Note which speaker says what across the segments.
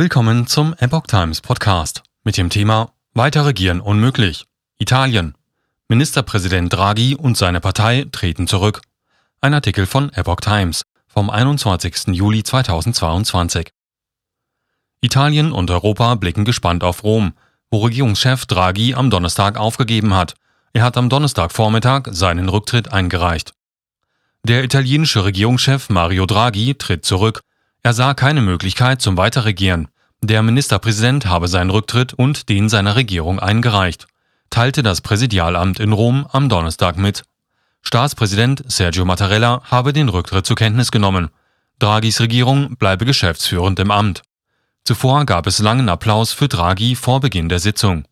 Speaker 1: Willkommen zum Epoch Times Podcast mit dem Thema Weiter regieren unmöglich. Italien. Ministerpräsident Draghi und seine Partei treten zurück. Ein Artikel von Epoch Times vom 21. Juli 2022. Italien und Europa blicken gespannt auf Rom, wo Regierungschef Draghi am Donnerstag aufgegeben hat. Er hat am Donnerstagvormittag seinen Rücktritt eingereicht. Der italienische Regierungschef Mario Draghi tritt zurück er sah keine Möglichkeit zum Weiterregieren. Der Ministerpräsident habe seinen Rücktritt und den seiner Regierung eingereicht, teilte das Präsidialamt in Rom am Donnerstag mit. Staatspräsident Sergio Mattarella habe den Rücktritt zur Kenntnis genommen. Draghis Regierung bleibe geschäftsführend im Amt. Zuvor gab es langen Applaus für Draghi vor Beginn der Sitzung.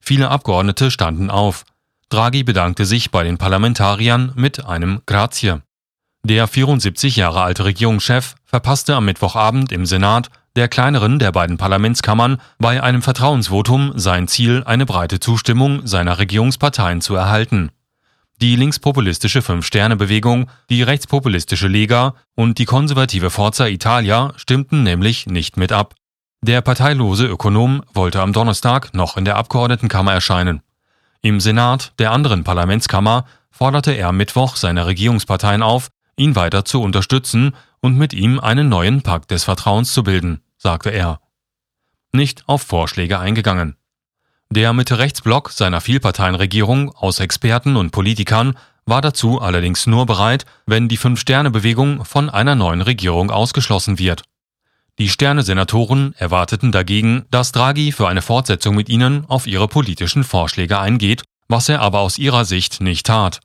Speaker 1: Viele Abgeordnete standen auf. Draghi bedankte sich bei den Parlamentariern mit einem Grazie. Der 74 Jahre alte Regierungschef verpasste am Mittwochabend im Senat, der kleineren der beiden Parlamentskammern, bei einem Vertrauensvotum sein Ziel, eine breite Zustimmung seiner Regierungsparteien zu erhalten. Die linkspopulistische Fünf-Sterne-Bewegung, die rechtspopulistische Lega und die konservative Forza Italia stimmten nämlich nicht mit ab. Der parteilose Ökonom wollte am Donnerstag noch in der Abgeordnetenkammer erscheinen. Im Senat der anderen Parlamentskammer forderte er Mittwoch seine Regierungsparteien auf, ihn weiter zu unterstützen und mit ihm einen neuen Pakt des Vertrauens zu bilden, sagte er. Nicht auf Vorschläge eingegangen. Der Mitte-Rechts-Block seiner Vielparteienregierung aus Experten und Politikern war dazu allerdings nur bereit, wenn die Fünf-Sterne-Bewegung von einer neuen Regierung ausgeschlossen wird. Die Sterne-Senatoren erwarteten dagegen, dass Draghi für eine Fortsetzung mit ihnen auf ihre politischen Vorschläge eingeht, was er aber aus ihrer Sicht nicht tat.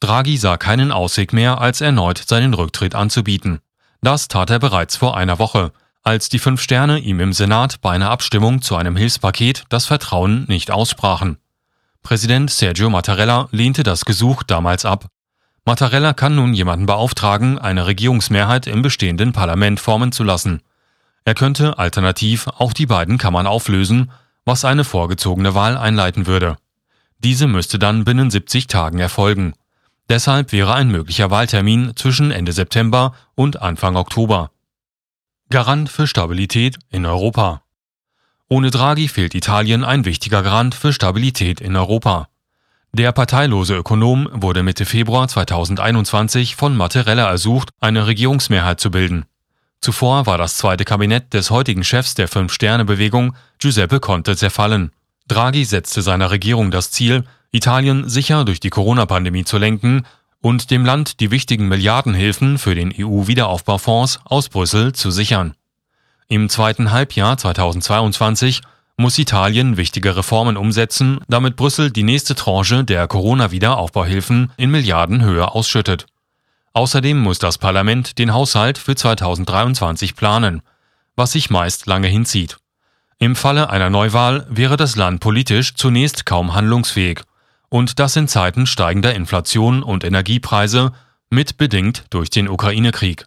Speaker 1: Draghi sah keinen Ausweg mehr, als erneut seinen Rücktritt anzubieten. Das tat er bereits vor einer Woche, als die Fünf Sterne ihm im Senat bei einer Abstimmung zu einem Hilfspaket das Vertrauen nicht aussprachen. Präsident Sergio Mattarella lehnte das Gesuch damals ab. Mattarella kann nun jemanden beauftragen, eine Regierungsmehrheit im bestehenden Parlament formen zu lassen. Er könnte alternativ auch die beiden Kammern auflösen, was eine vorgezogene Wahl einleiten würde. Diese müsste dann binnen 70 Tagen erfolgen. Deshalb wäre ein möglicher Wahltermin zwischen Ende September und Anfang Oktober. Garant für Stabilität in Europa. Ohne Draghi fehlt Italien ein wichtiger Garant für Stabilität in Europa. Der parteilose Ökonom wurde Mitte Februar 2021 von Mattarella ersucht, eine Regierungsmehrheit zu bilden. Zuvor war das zweite Kabinett des heutigen Chefs der Fünf-Sterne-Bewegung, Giuseppe Conte, zerfallen. Draghi setzte seiner Regierung das Ziel, Italien sicher durch die Corona-Pandemie zu lenken und dem Land die wichtigen Milliardenhilfen für den EU-Wiederaufbaufonds aus Brüssel zu sichern. Im zweiten Halbjahr 2022 muss Italien wichtige Reformen umsetzen, damit Brüssel die nächste Tranche der Corona-Wiederaufbauhilfen in Milliardenhöhe ausschüttet. Außerdem muss das Parlament den Haushalt für 2023 planen, was sich meist lange hinzieht. Im Falle einer Neuwahl wäre das Land politisch zunächst kaum handlungsfähig und das in Zeiten steigender Inflation und Energiepreise, mitbedingt durch den Ukraine-Krieg.